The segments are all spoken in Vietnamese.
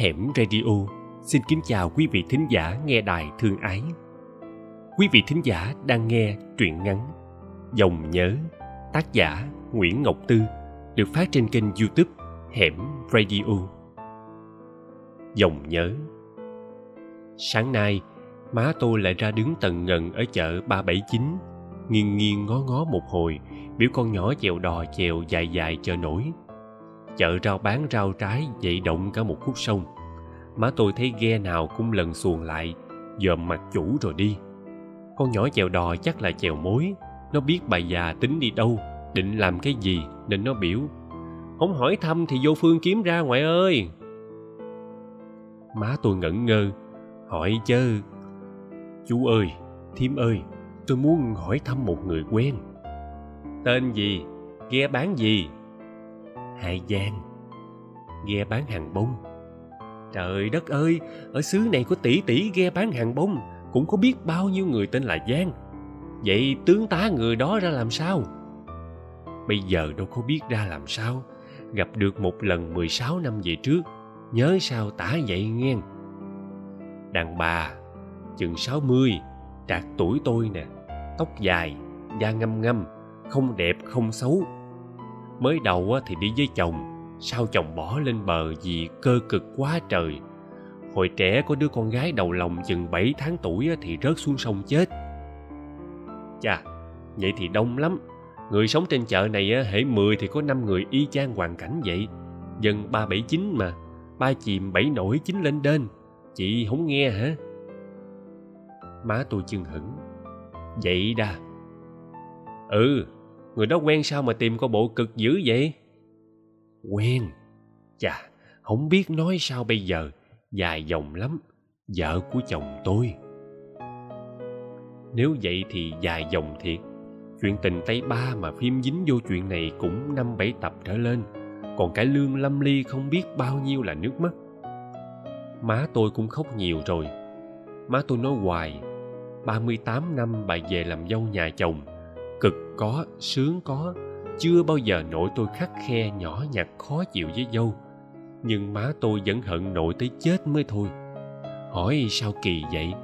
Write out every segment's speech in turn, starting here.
Hẻm Radio xin kính chào quý vị thính giả nghe đài thương ái. Quý vị thính giả đang nghe truyện ngắn Dòng nhớ tác giả Nguyễn Ngọc Tư được phát trên kênh youtube Hẻm Radio. Dòng nhớ Sáng nay, má tôi lại ra đứng tần ngần ở chợ 379, nghiêng nghiêng ngó ngó một hồi, biểu con nhỏ chèo đò chèo dài dài chờ nổi chợ rau bán rau trái dậy động cả một khúc sông. Má tôi thấy ghe nào cũng lần xuồng lại, dòm mặt chủ rồi đi. Con nhỏ chèo đò chắc là chèo mối, nó biết bà già tính đi đâu, định làm cái gì nên nó biểu. Không hỏi thăm thì vô phương kiếm ra ngoại ơi. Má tôi ngẩn ngơ, hỏi chớ. Chú ơi, thím ơi, tôi muốn hỏi thăm một người quen. Tên gì? Ghe bán gì? Hải Giang. Ghe bán hàng bông. Trời đất ơi, Ở xứ này có tỷ tỷ ghe bán hàng bông, Cũng có biết bao nhiêu người tên là Giang. Vậy tướng tá người đó ra làm sao? Bây giờ đâu có biết ra làm sao. Gặp được một lần 16 năm về trước, Nhớ sao tả vậy nghe. Đàn bà, Chừng 60 Trạc tuổi tôi nè. Tóc dài, Da ngâm ngâm Không đẹp, không xấu mới đầu thì đi với chồng, sau chồng bỏ lên bờ vì cơ cực quá trời. Hồi trẻ có đứa con gái đầu lòng chừng bảy tháng tuổi thì rớt xuống sông chết. Chà, vậy thì đông lắm. Người sống trên chợ này hễ mười thì có năm người y chang hoàn cảnh vậy. Dân ba bảy chín mà, ba chìm bảy nổi chín lên đên. Chị không nghe hả? Má tôi chừng hững. Vậy đà. Ừ người đó quen sao mà tìm coi bộ cực dữ vậy? Quen. Chà không biết nói sao bây giờ. Dài dòng lắm. Vợ của chồng tôi. Nếu vậy thì dài dòng thiệt. Chuyện tình tây ba mà phim dính vô chuyện này cũng năm bảy tập trở lên. Còn cải lương lâm ly không biết bao nhiêu là nước mắt. Má tôi cũng khóc nhiều rồi. Má tôi nói hoài ba mươi tám năm bà về làm dâu nhà chồng cực có, sướng có. Chưa bao giờ nội tôi khắc khe nhỏ nhặt khó chịu với dâu. Nhưng má tôi vẫn hận nội tới chết mới thôi. Hỏi sao kỳ vậy?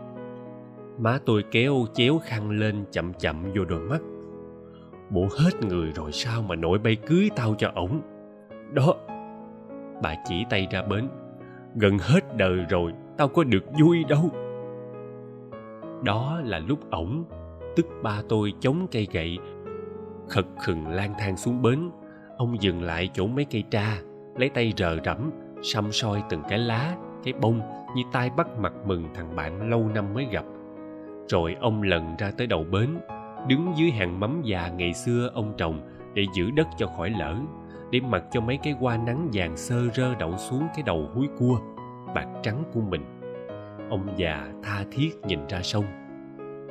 Má tôi kéo, chéo khăn lên chậm chậm vô đôi mắt. Bộ hết người rồi sao mà nội bay cưới tao cho ổng? Đó, bà chỉ tay ra bến. Gần hết đời rồi, tao có được vui đâu. Đó là lúc ổng tức ba tôi chống cây gậy. Khật khừng lang thang xuống bến, ông dừng lại chỗ mấy cây tra, lấy tay rờ rẫm, xăm soi từng cái lá, cái bông như tai bắt mặt mừng thằng bạn lâu năm mới gặp. Rồi ông lần ra tới đầu bến, đứng dưới hàng mắm già ngày xưa ông trồng để giữ đất cho khỏi lở, để mặc cho mấy cái hoa nắng vàng sơ rơ đậu xuống cái đầu húi cua, bạc trắng của mình. Ông già tha thiết nhìn ra sông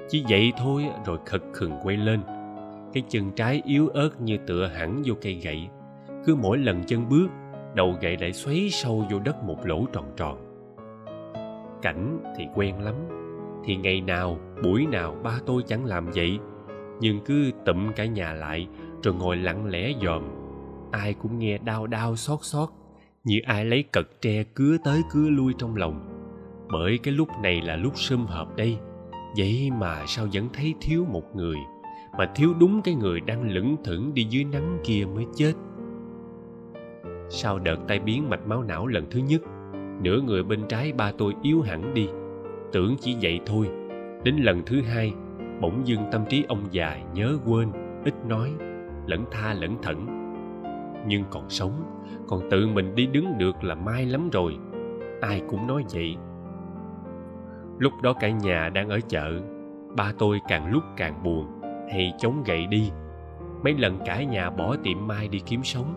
chỉ vậy thôi, rồi khật khừng quay lên. Cái chân trái yếu ớt như tựa hẳn vô cây gậy. Cứ mỗi lần chân bước, đầu gậy lại xoáy sâu vô đất một lỗ tròn tròn. Cảnh thì quen lắm. Thì ngày nào, buổi nào, ba tôi chẳng làm vậy. Nhưng cứ tụm cả nhà lại, rồi ngồi lặng lẽ dòm. Ai cũng nghe đau đau xót xót, như ai lấy cật tre cứa tới cứa lui trong lòng. Bởi cái lúc này là lúc sum họp đây vậy mà sao vẫn thấy thiếu một người, mà thiếu đúng cái người đang lững thững đi dưới nắng kia mới chết? Sau đợt tai biến mạch máu não lần thứ nhất, nửa người bên trái ba tôi yếu hẳn đi. Tưởng chỉ vậy thôi. Đến lần thứ hai, bỗng dưng tâm trí ông già nhớ quên, ít nói, lẫn tha lẫn thẫn. Nhưng còn sống, còn tự mình đi đứng được là may lắm rồi. Ai cũng nói vậy lúc đó cả nhà đang ở chợ, ba tôi càng lúc càng buồn, hay chống gậy đi. Mấy lần cả nhà bỏ tiệm mai đi kiếm sống.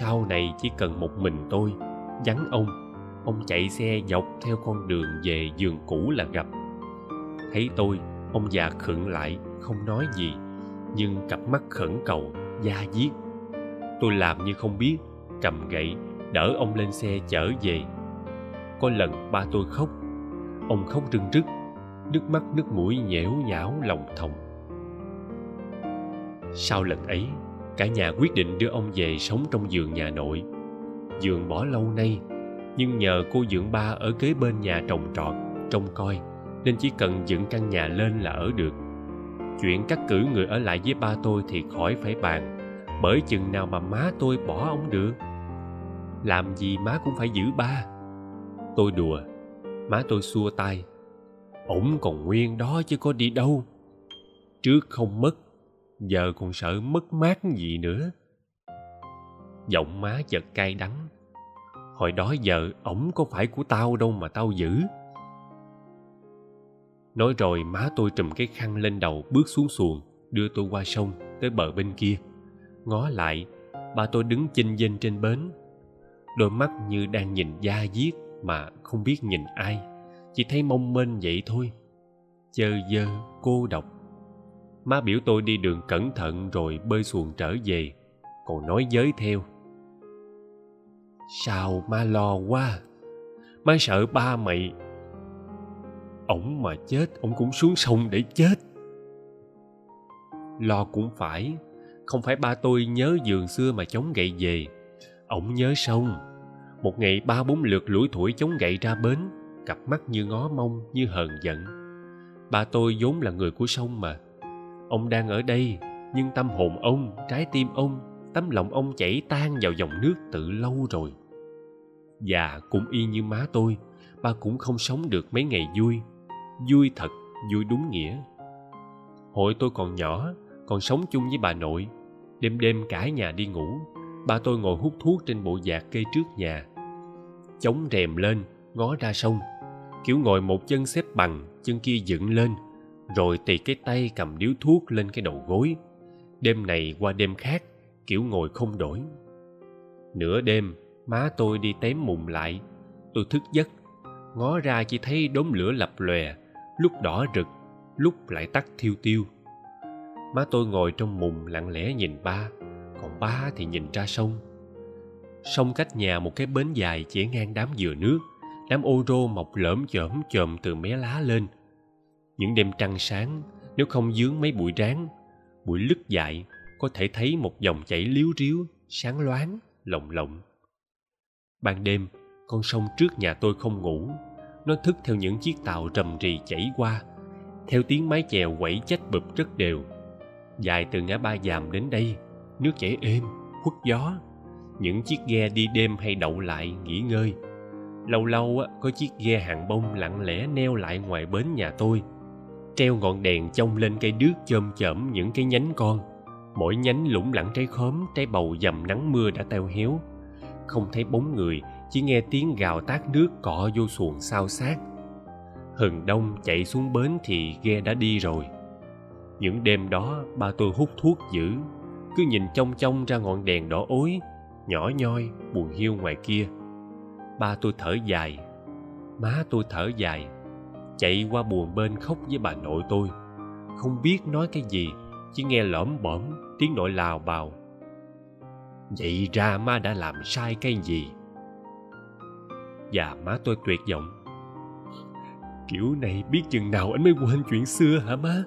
Sau này chỉ cần một mình tôi, vắng ông ông chạy xe dọc theo con đường về giường cũ là gặp. Thấy tôi, ông già khựng lại, không nói gì, nhưng cặp mắt khẩn cầu, da diết. Tôi làm như không biết, cầm gậy, đỡ ông lên xe chở về. Có lần ba tôi khóc ông khóc rưng rức, nước mắt, nước mũi nhẽo nhão lòng thòng. Sau lần ấy, cả nhà quyết định đưa ông về sống trong giường nhà nội. Giường bỏ lâu nay, nhưng nhờ cô dưỡng ba ở kế bên nhà trồng trọt, trông coi, nên chỉ cần dựng căn nhà lên là ở được. Chuyện cắt cử người ở lại với ba tôi thì khỏi phải bàn, bởi chừng nào mà má tôi bỏ ông được. Làm gì má cũng phải giữ ba. Tôi đùa má tôi xua tay. Ổng còn nguyên đó chứ có đi đâu. Trước không mất, giờ còn sợ mất mát gì nữa. Giọng má chợt cay đắng. Hồi đó giờ ổng có phải của tao đâu mà tao giữ. Nói rồi má tôi trùm cái khăn lên đầu bước xuống xuồng, đưa tôi qua sông, tới bờ bên kia. Ngó lại, ba tôi đứng chinh dinh trên bến. Đôi mắt như đang nhìn da diết mà không biết nhìn ai, chỉ thấy mong mênh vậy thôi. Chơ dơ, cô độc. Má biểu tôi đi đường cẩn thận rồi bơi xuồng trở về, còn nói giới theo. Sao má lo quá? Má sợ ba mày. Ổng mà chết, ổng cũng xuống sông để chết. Lo cũng phải, không phải ba tôi nhớ giường xưa mà chống gậy về. Ổng nhớ sông một ngày ba bốn lượt lủi thủi chống gậy ra bến, cặp mắt như ngó mông, như hờn giận. Ba tôi vốn là người của sông mà. Ông đang ở đây, nhưng tâm hồn ông, trái tim ông, tấm lòng ông chảy tan vào dòng nước tự lâu rồi. Và cũng y như má tôi, ba cũng không sống được mấy ngày vui. Vui thật, vui đúng nghĩa. Hồi tôi còn nhỏ, còn sống chung với bà nội. Đêm đêm cả nhà đi ngủ, ba tôi ngồi hút thuốc trên bộ dạc cây trước nhà chống rèm lên, ngó ra sông. Kiểu ngồi một chân xếp bằng, chân kia dựng lên, rồi tì cái tay cầm điếu thuốc lên cái đầu gối. Đêm này qua đêm khác, kiểu ngồi không đổi. Nửa đêm, má tôi đi tém mùng lại. Tôi thức giấc, ngó ra chỉ thấy đốm lửa lập lòe, lúc đỏ rực, lúc lại tắt thiêu tiêu. Má tôi ngồi trong mùng lặng lẽ nhìn ba, còn ba thì nhìn ra sông sông cách nhà một cái bến dài chỉ ngang đám dừa nước, đám ô rô mọc lởm chởm chồm từ mé lá lên. Những đêm trăng sáng, nếu không dướng mấy bụi ráng bụi lứt dại, có thể thấy một dòng chảy líu ríu, sáng loáng lộng lộng. Ban đêm, con sông trước nhà tôi không ngủ, nó thức theo những chiếc tàu rầm rì chảy qua, theo tiếng mái chèo quẩy chách bụp rất đều. Dài từ ngã ba dàm đến đây, nước chảy êm, khuất gió những chiếc ghe đi đêm hay đậu lại nghỉ ngơi. Lâu lâu có chiếc ghe hàng bông lặng lẽ neo lại ngoài bến nhà tôi, treo ngọn đèn trông lên cây đước chôm chởm những cái nhánh con. Mỗi nhánh lủng lẳng trái khóm, trái bầu dầm nắng mưa đã teo héo. Không thấy bóng người, chỉ nghe tiếng gào tát nước cọ vô xuồng sao sát hừng đông chạy xuống bến thì ghe đã đi rồi. Những đêm đó, ba tôi hút thuốc dữ, cứ nhìn trông trông ra ngọn đèn đỏ ối nhỏ nhoi, buồn hiu ngoài kia. Ba tôi thở dài, má tôi thở dài, chạy qua buồn bên khóc với bà nội tôi. Không biết nói cái gì, chỉ nghe lõm bõm tiếng nội lào bào. Vậy ra má đã làm sai cái gì? Và má tôi tuyệt vọng. Kiểu này biết chừng nào anh mới quên chuyện xưa hả má?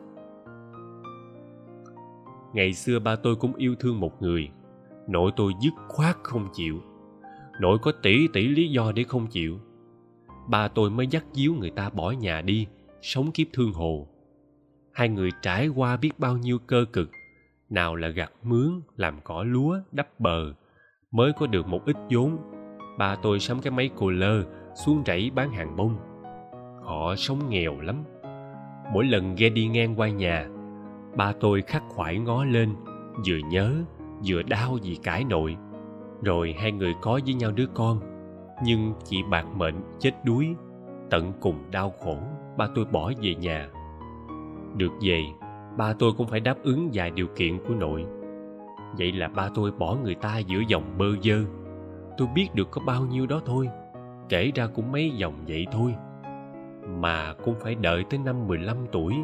Ngày xưa ba tôi cũng yêu thương một người nội tôi dứt khoát không chịu. Nội có tỷ tỷ lý do để không chịu. Ba tôi mới dắt díu người ta bỏ nhà đi, sống kiếp thương hồ. Hai người trải qua biết bao nhiêu cơ cực, nào là gặt mướn, làm cỏ lúa, đắp bờ, mới có được một ít vốn. Ba tôi sắm cái máy cô lơ, xuống rẫy bán hàng bông. Họ sống nghèo lắm. Mỗi lần ghe đi ngang qua nhà, ba tôi khắc khoải ngó lên, vừa nhớ vừa đau vì cãi nội. Rồi hai người có với nhau đứa con, nhưng chị bạc mệnh chết đuối, tận cùng đau khổ, ba tôi bỏ về nhà. Được về, ba tôi cũng phải đáp ứng vài điều kiện của nội. Vậy là ba tôi bỏ người ta giữa dòng bơ vơ tôi biết được có bao nhiêu đó thôi, kể ra cũng mấy dòng vậy thôi. Mà cũng phải đợi tới năm mười lăm tuổi,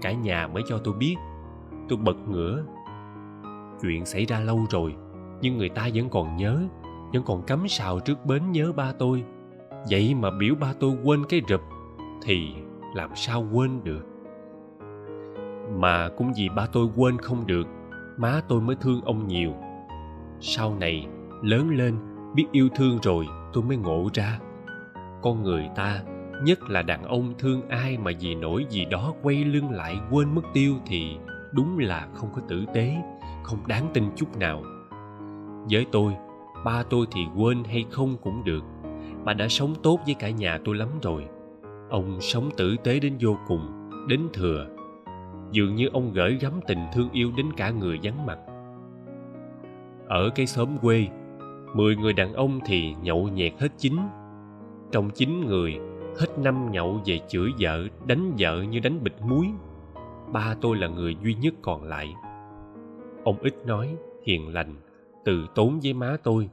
cả nhà mới cho tôi biết. Tôi bật ngửa chuyện xảy ra lâu rồi, nhưng người ta vẫn còn nhớ, vẫn còn cắm sào trước bến nhớ ba tôi. Vậy mà biểu ba tôi quên cái rụp thì làm sao quên được? Mà cũng vì ba tôi quên không được, má tôi mới thương ông nhiều. Sau này, lớn lên, biết yêu thương rồi, tôi mới ngộ ra. Con người ta, nhất là đàn ông thương ai mà vì nỗi gì đó quay lưng lại quên mất tiêu thì đúng là không có tử tế không đáng tin chút nào. Với tôi, ba tôi thì quên hay không cũng được. Bà đã sống tốt với cả nhà tôi lắm rồi. Ông sống tử tế đến vô cùng, đến thừa. Dường như ông gửi gắm tình thương yêu đến cả người vắng mặt. Ở cái xóm quê, mười người đàn ông thì nhậu nhẹt hết chín. Trong chín người, hết năm nhậu về chửi vợ, đánh vợ như đánh bịch muối. Ba tôi là người duy nhất còn lại ông ít nói hiền lành, từ tốn với má tôi.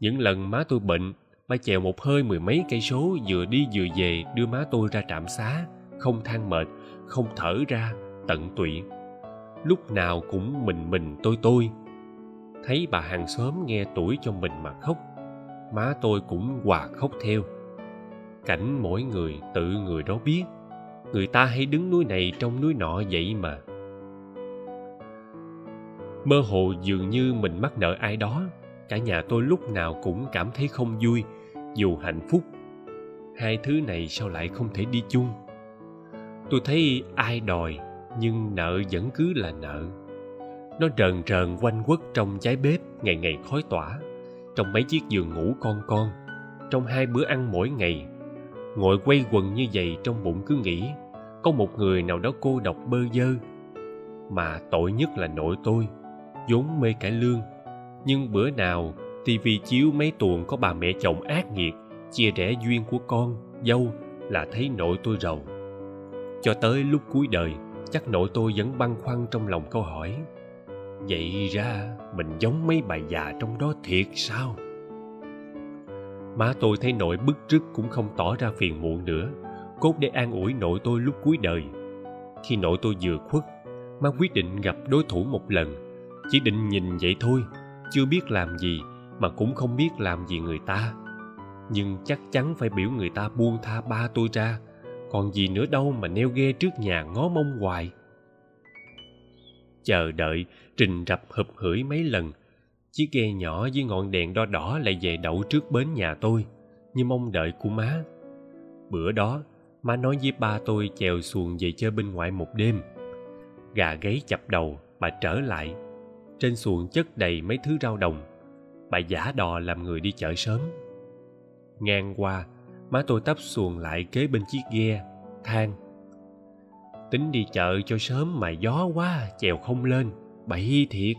Những lần má tôi bệnh ba chèo một hơi mười mấy cây số vừa đi vừa về đưa má tôi ra trạm xá, không than mệt, không thở ra, tận tụy. Lúc nào cũng mình mình tôi tôi. Thấy bà hàng xóm nghe tuổi cho mình mà khóc, má tôi cũng hòa khóc theo. Cảnh mỗi người tự người đó biết. Người ta hay đứng núi này trong núi nọ vậy mà mơ hồ dường như mình mắc nợ ai đó. Cả nhà tôi lúc nào cũng cảm thấy không vui, dù hạnh phúc. Hai thứ này sao lại không thể đi chung? Tôi thấy ai đòi, nhưng nợ vẫn cứ là nợ. Nó rờn rờn quanh quất trong trái bếp, ngày ngày khói tỏa. Trong mấy chiếc giường ngủ con con, trong hai bữa ăn mỗi ngày. Ngồi quay quần như vậy trong bụng cứ nghĩ, có một người nào đó cô độc bơ vơ. Mà tội nhất là nội tôi vốn mê cải lương. Nhưng bữa nào tivi chiếu mấy tuồng có bà mẹ chồng ác nghiệt, chia rẽ duyên của con, dâu là thấy nội tôi rầu. Cho tới lúc cuối đời, chắc nội tôi vẫn băn khoăn trong lòng câu hỏi, vậy ra mình giống mấy bà già trong đó thiệt sao? Má tôi thấy nội bức rứt cũng không tỏ ra phiền muộn nữa, cốt để an ủi nội tôi lúc cuối đời. Khi nội tôi vừa khuất, má quyết định gặp đối thủ một lần chỉ định nhìn vậy thôi, chưa biết làm gì mà cũng không biết làm gì người ta. Nhưng chắc chắn phải biểu người ta buông tha ba tôi ra, còn gì nữa đâu mà neo ghe trước nhà ngó mông hoài. Chờ đợi, trình rập hụp hửi mấy lần. Chiếc ghe nhỏ với ngọn đèn đo đỏ lại về đậu trước bến nhà tôi, như mong đợi của má. Bữa đó, má nói với ba tôi chèo xuồng về chơi bên ngoài một đêm. Gà gáy chập đầu, bà trở lại trên xuồng chất đầy mấy thứ rau đồng. Bà giả đò làm người đi chợ sớm. Ngang qua, má tôi tấp xuồng lại kế bên chiếc ghe than tính đi chợ cho sớm mà gió quá, chèo không lên bậy thiệt.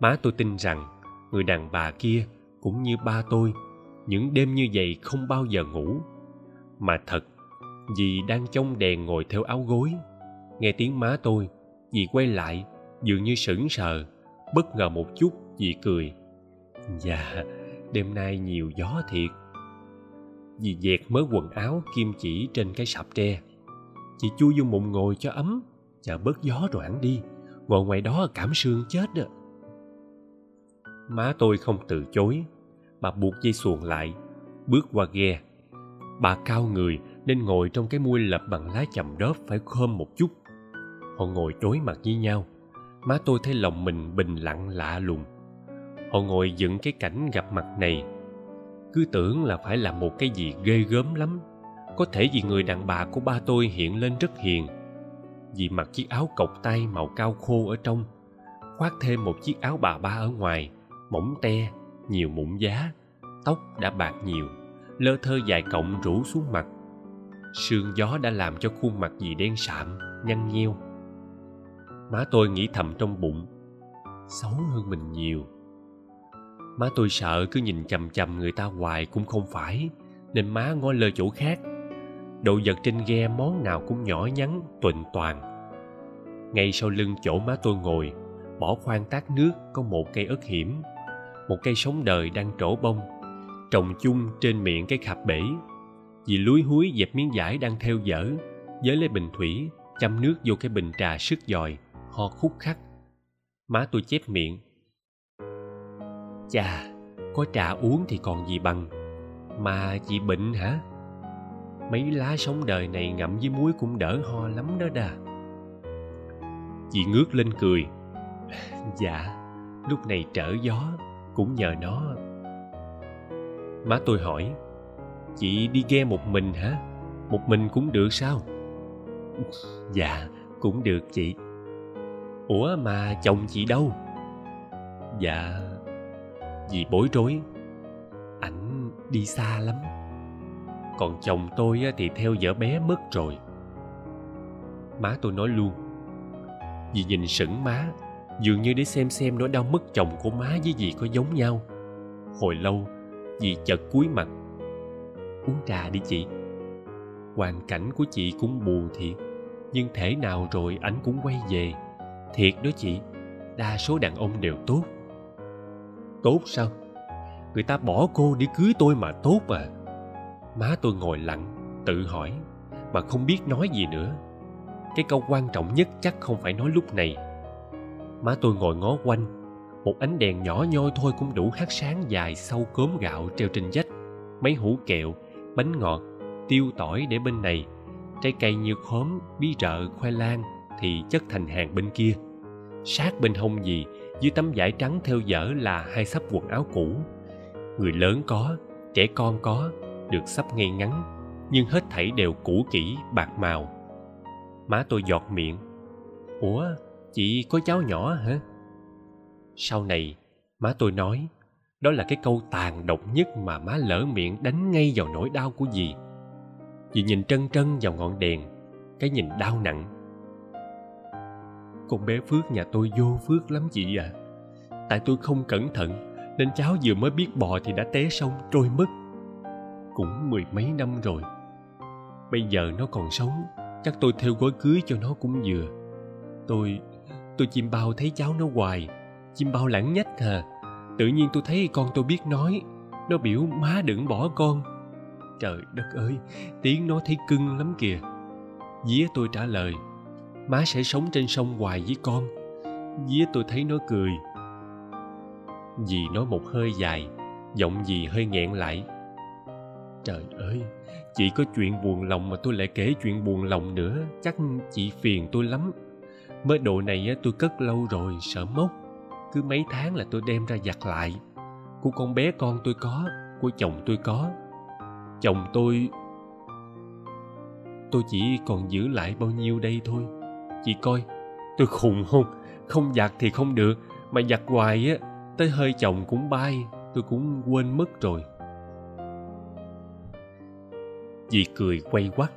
Má tôi tin rằng người đàn bà kia cũng như ba tôi, những đêm như vậy không bao giờ ngủ. Mà thật dì đang trong đèn ngồi theo áo gối, nghe tiếng má tôi, dì quay lại dường như sững sờ, bất ngờ một chút dì cười. Dạ đêm nay nhiều gió thiệt. Dì dẹt mớ quần áo kim chỉ trên cái sạp tre. Chị chui vô mụn ngồi cho ấm chờ bớt gió rồi hẳn đi. Ngồi ngoài đó cảm sương chết đó. Má tôi không từ chối, bà buộc dây xuồng lại, bước qua ghe. Bà cao người nên ngồi trong cái muôi lập bằng lá chầm đớp phải khom một chút. Họ ngồi đối mặt với nhau má tôi thấy lòng mình bình lặng lạ lùng. Họ ngồi dựng cái cảnh gặp mặt này. Cứ tưởng là phải làm một cái gì ghê gớm lắm. Có thể vì người đàn bà của ba tôi hiện lên rất hiền. Vì mặc chiếc áo cộc tay màu cao khô ở trong, khoác thêm một chiếc áo bà ba ở ngoài, mỏng te, nhiều mụn giá, tóc đã bạc nhiều, lơ thơ dài cọng rủ xuống mặt. Sương gió đã làm cho khuôn mặt dì đen sạm, nhăn nheo má tôi nghĩ thầm trong bụng, xấu hơn mình nhiều. Má tôi sợ cứ nhìn chằm chằm người ta hoài cũng không phải, nên má ngó lơ chỗ khác. Đồ vật trên ghe món nào cũng nhỏ nhắn tuần toàn. Ngay sau lưng chỗ má tôi ngồi, bỏ khoan tát nước có một cây ớt hiểm, một cây sống đời đang trổ bông, trồng chung trên miệng cái khạp bể. Vì lúi húi dẹp miếng vải đang theo dở với lấy bình thủy, chăm nước vô cái bình trà sức giòi ho khúc khắc. Má tôi chép miệng. Chà, có trà uống thì còn gì bằng. Mà chị bệnh hả? Mấy lá sống đời này ngậm với muối cũng đỡ ho lắm đó đà. Chị ngước lên cười. Dạ lúc này trở gió, cũng nhờ nó. Má tôi hỏi, chị đi ghe một mình hả? Một mình cũng được sao? Dạ cũng được chị ủa mà chồng chị đâu? Dạ dì bối rối. Ảnh đi xa lắm. Còn chồng tôi thì theo vợ bé mất rồi. Má tôi nói luôn dì nhìn sững má, dường như để xem xem nỗi đau mất chồng của má với dì có giống nhau. Hồi lâu, dì chợt cúi mặt. Uống trà đi chị. Hoàn cảnh của chị cũng buồn thiệt, nhưng thể nào rồi ảnh cũng quay về thiệt đó chị, đa số đàn ông đều tốt. Tốt sao? Người ta bỏ cô để cưới tôi mà tốt à. Má tôi ngồi lặng, tự hỏi, mà không biết nói gì nữa. Cái câu quan trọng nhất chắc không phải nói lúc này. Má tôi ngồi ngó quanh, một ánh đèn nhỏ nhoi thôi cũng đủ hát sáng dài sau cốm gạo treo trên vách. Mấy hũ kẹo, bánh ngọt, tiêu tỏi để bên này, trái cây như khóm, bí rợ khoai lang thì chất thành hàng bên kia. Sát bên hông gì, dưới tấm vải trắng theo dở là hai sắp quần áo cũ. Người lớn có, trẻ con có, được sắp ngay ngắn, nhưng hết thảy đều cũ kỹ, bạc màu. Má tôi giọt miệng. Ủa, chị có cháu nhỏ hả? Sau này, má tôi nói, đó là cái câu tàn độc nhất mà má lỡ miệng đánh ngay vào nỗi đau của dì. Dì nhìn trân trân vào ngọn đèn, cái nhìn đau nặng con bé phước nhà tôi vô phước lắm chị à tại tôi không cẩn thận, nên cháu vừa mới biết bò thì đã té sông, trôi mất. Cũng mười mấy năm rồi. Bây giờ nó còn sống, chắc tôi theo gói cưới cho nó cũng vừa. Tôi tôi chim bao thấy cháu nó hoài, chim bao lãng nhách à. Tự nhiên tôi thấy con tôi biết nói, nó biểu má đừng bỏ con. Trời đất ơi, tiếng nó thấy cưng lắm kìa. Día tôi trả lời má sẽ sống trên sông hoài với con. Día tôi thấy nó cười. Dì nói một hơi dài, giọng dì hơi nghẹn lại. Trời ơi chị có chuyện buồn lòng mà tôi lại kể chuyện buồn lòng nữa. Chắc chị phiền tôi lắm. Mới đồ này tôi cất lâu rồi, sợ mốc. Cứ mấy tháng là tôi đem ra giặt lại. Của con bé con tôi có, của chồng tôi có. Chồng tôi tôi chỉ còn giữ lại bao nhiêu đây thôi chị coi. Tôi khùng không không giặt thì không được, mà giặt hoài á, tới hơi chồng cũng bay, tôi cũng quên mất rồi. Dì cười quay quắt,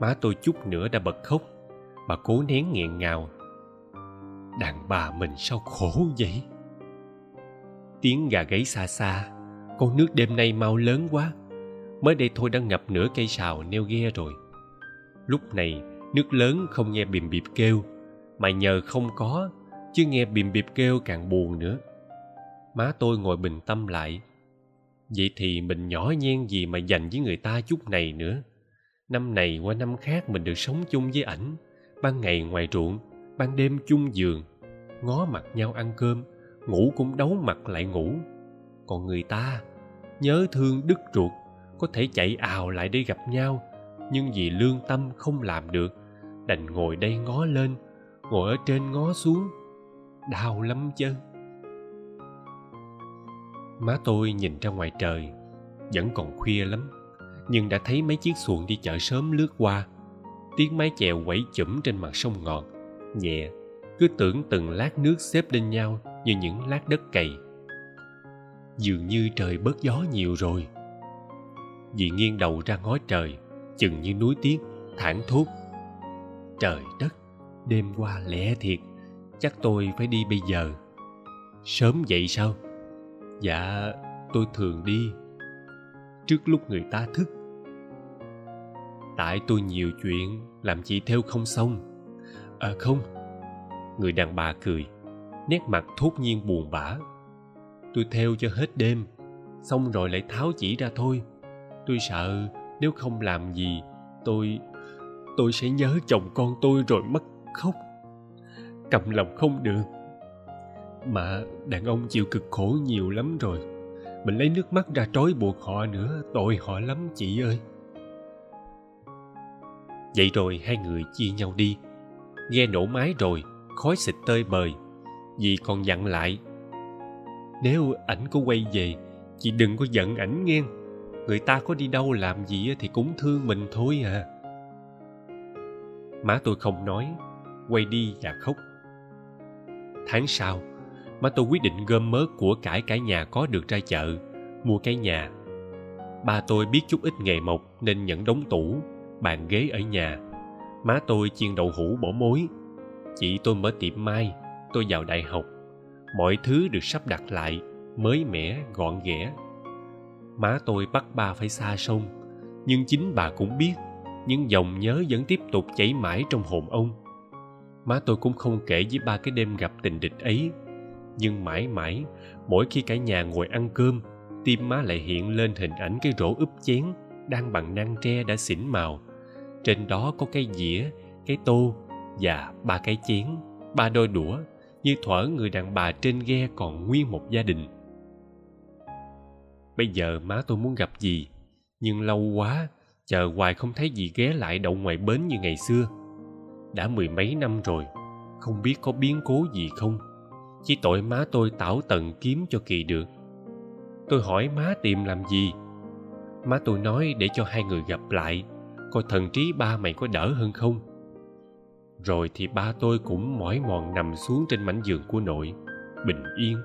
má tôi chút nữa đã bật khóc, bà cố nén nghẹn ngào. Đàn bà mình sao khổ vậy? Tiếng gà gáy xa xa, con nước đêm nay mau lớn quá, mới đây thôi đã ngập nửa cây sào neo ghe rồi. Lúc này nước lớn không nghe bìm bịp kêu, mà nhờ không có, chứ nghe bìm bịp kêu càng buồn nữa. Má tôi ngồi bình tâm lại. Vậy thì mình nhỏ nhen gì mà dành với người ta chút này nữa? Năm này qua năm khác mình được sống chung với ảnh. Ban ngày ngoài ruộng, ban đêm chung giường. Ngó mặt nhau ăn cơm, ngủ cũng đấu mặt lại ngủ. Còn người ta, nhớ thương đứt ruột, có thể chạy ào lại để gặp nhau nhưng vì lương tâm không làm được, đành ngồi đây ngó lên, ngồi ở trên ngó xuống, đau lắm chứ má tôi nhìn ra ngoài trời, vẫn còn khuya lắm, nhưng đã thấy mấy chiếc xuồng đi chợ sớm lướt qua. Tiếng mái chèo quẩy chủm trên mặt sông ngọt, nhẹ, cứ tưởng từng lát nước xếp lên nhau như những lát đất cày. Dường như trời bớt gió nhiều rồi. Vì nghiêng đầu ra ngó trời chừng như núi tiếc thảng thốt. Trời đất, đêm qua lẻ thiệt, chắc tôi phải đi bây giờ. Sớm vậy sao? Dạ tôi thường đi, trước lúc người ta thức. Tại tôi nhiều chuyện, làm chị theo không xong. À không, người đàn bà cười, nét mặt thốt nhiên buồn bã. Tôi theo cho hết đêm, xong rồi lại tháo chỉ ra thôi. Tôi sợ nếu không làm gì, tôi tôi sẽ nhớ chồng con tôi rồi mất khóc. Cầm lòng không được. Mà đàn ông chịu cực khổ nhiều lắm rồi. Mình lấy nước mắt ra trói buộc họ nữa, tội họ lắm, chị ơi. Vậy rồi hai người chia nhau đi. Nghe nổ mái rồi, khói xịt tơi bời. Dì còn dặn lại, nếu ảnh có quay về, chị đừng có giận ảnh nghe người ta có đi đâu làm gì thì cũng thương mình thôi à. Má tôi không nói, quay đi và khóc. Tháng sau, má tôi quyết định gom mớ của cải cả nhà có được ra chợ, mua cái nhà. Ba tôi biết chút ít nghề mộc nên nhận đóng tủ, bàn ghế ở nhà. Má tôi chiên đậu hũ bỏ mối. Chị tôi mở tiệm mai, tôi vào đại học. Mọi thứ được sắp đặt lại, mới mẻ, gọn ghẽ má tôi bắt ba phải xa sông. Nhưng chính bà cũng biết, những dòng nhớ vẫn tiếp tục chảy mãi trong hồn ông. Má tôi cũng không kể với ba cái đêm gặp tình địch ấy. Nhưng mãi mãi, mỗi khi cả nhà ngồi ăn cơm, tim má lại hiện lên hình ảnh cái rổ ướp chén đang bằng nang tre đã xỉn màu. Trên đó có cái dĩa, cái tô và ba cái chén, ba đôi đũa như thuở người đàn bà trên ghe còn nguyên một gia đình bây giờ má tôi muốn gặp gì nhưng lâu quá, chờ hoài không thấy gì ghé lại đậu ngoài bến như ngày xưa. Đã mười mấy năm rồi, không biết có biến cố gì không. Chỉ tội má tôi tảo tận kiếm cho kỳ được. Tôi hỏi má tìm làm gì? Má tôi nói để cho hai người gặp lại, coi thần trí ba mày có đỡ hơn không? Rồi thì ba tôi cũng mỏi mòn nằm xuống trên mảnh giường của nội, bình yên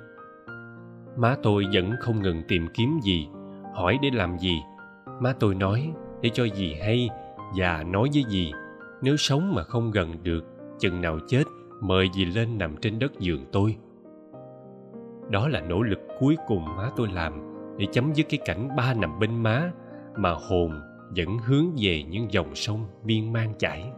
má tôi vẫn không ngừng tìm kiếm gì, hỏi để làm gì. Má tôi nói, để cho gì hay và nói với gì. nếu sống mà không gần được, chừng nào chết, mời dì lên nằm trên đất giường tôi. Đó là nỗ lực cuối cùng má tôi làm để chấm dứt cái cảnh ba nằm bên má mà hồn vẫn hướng về những dòng sông miên man chảy.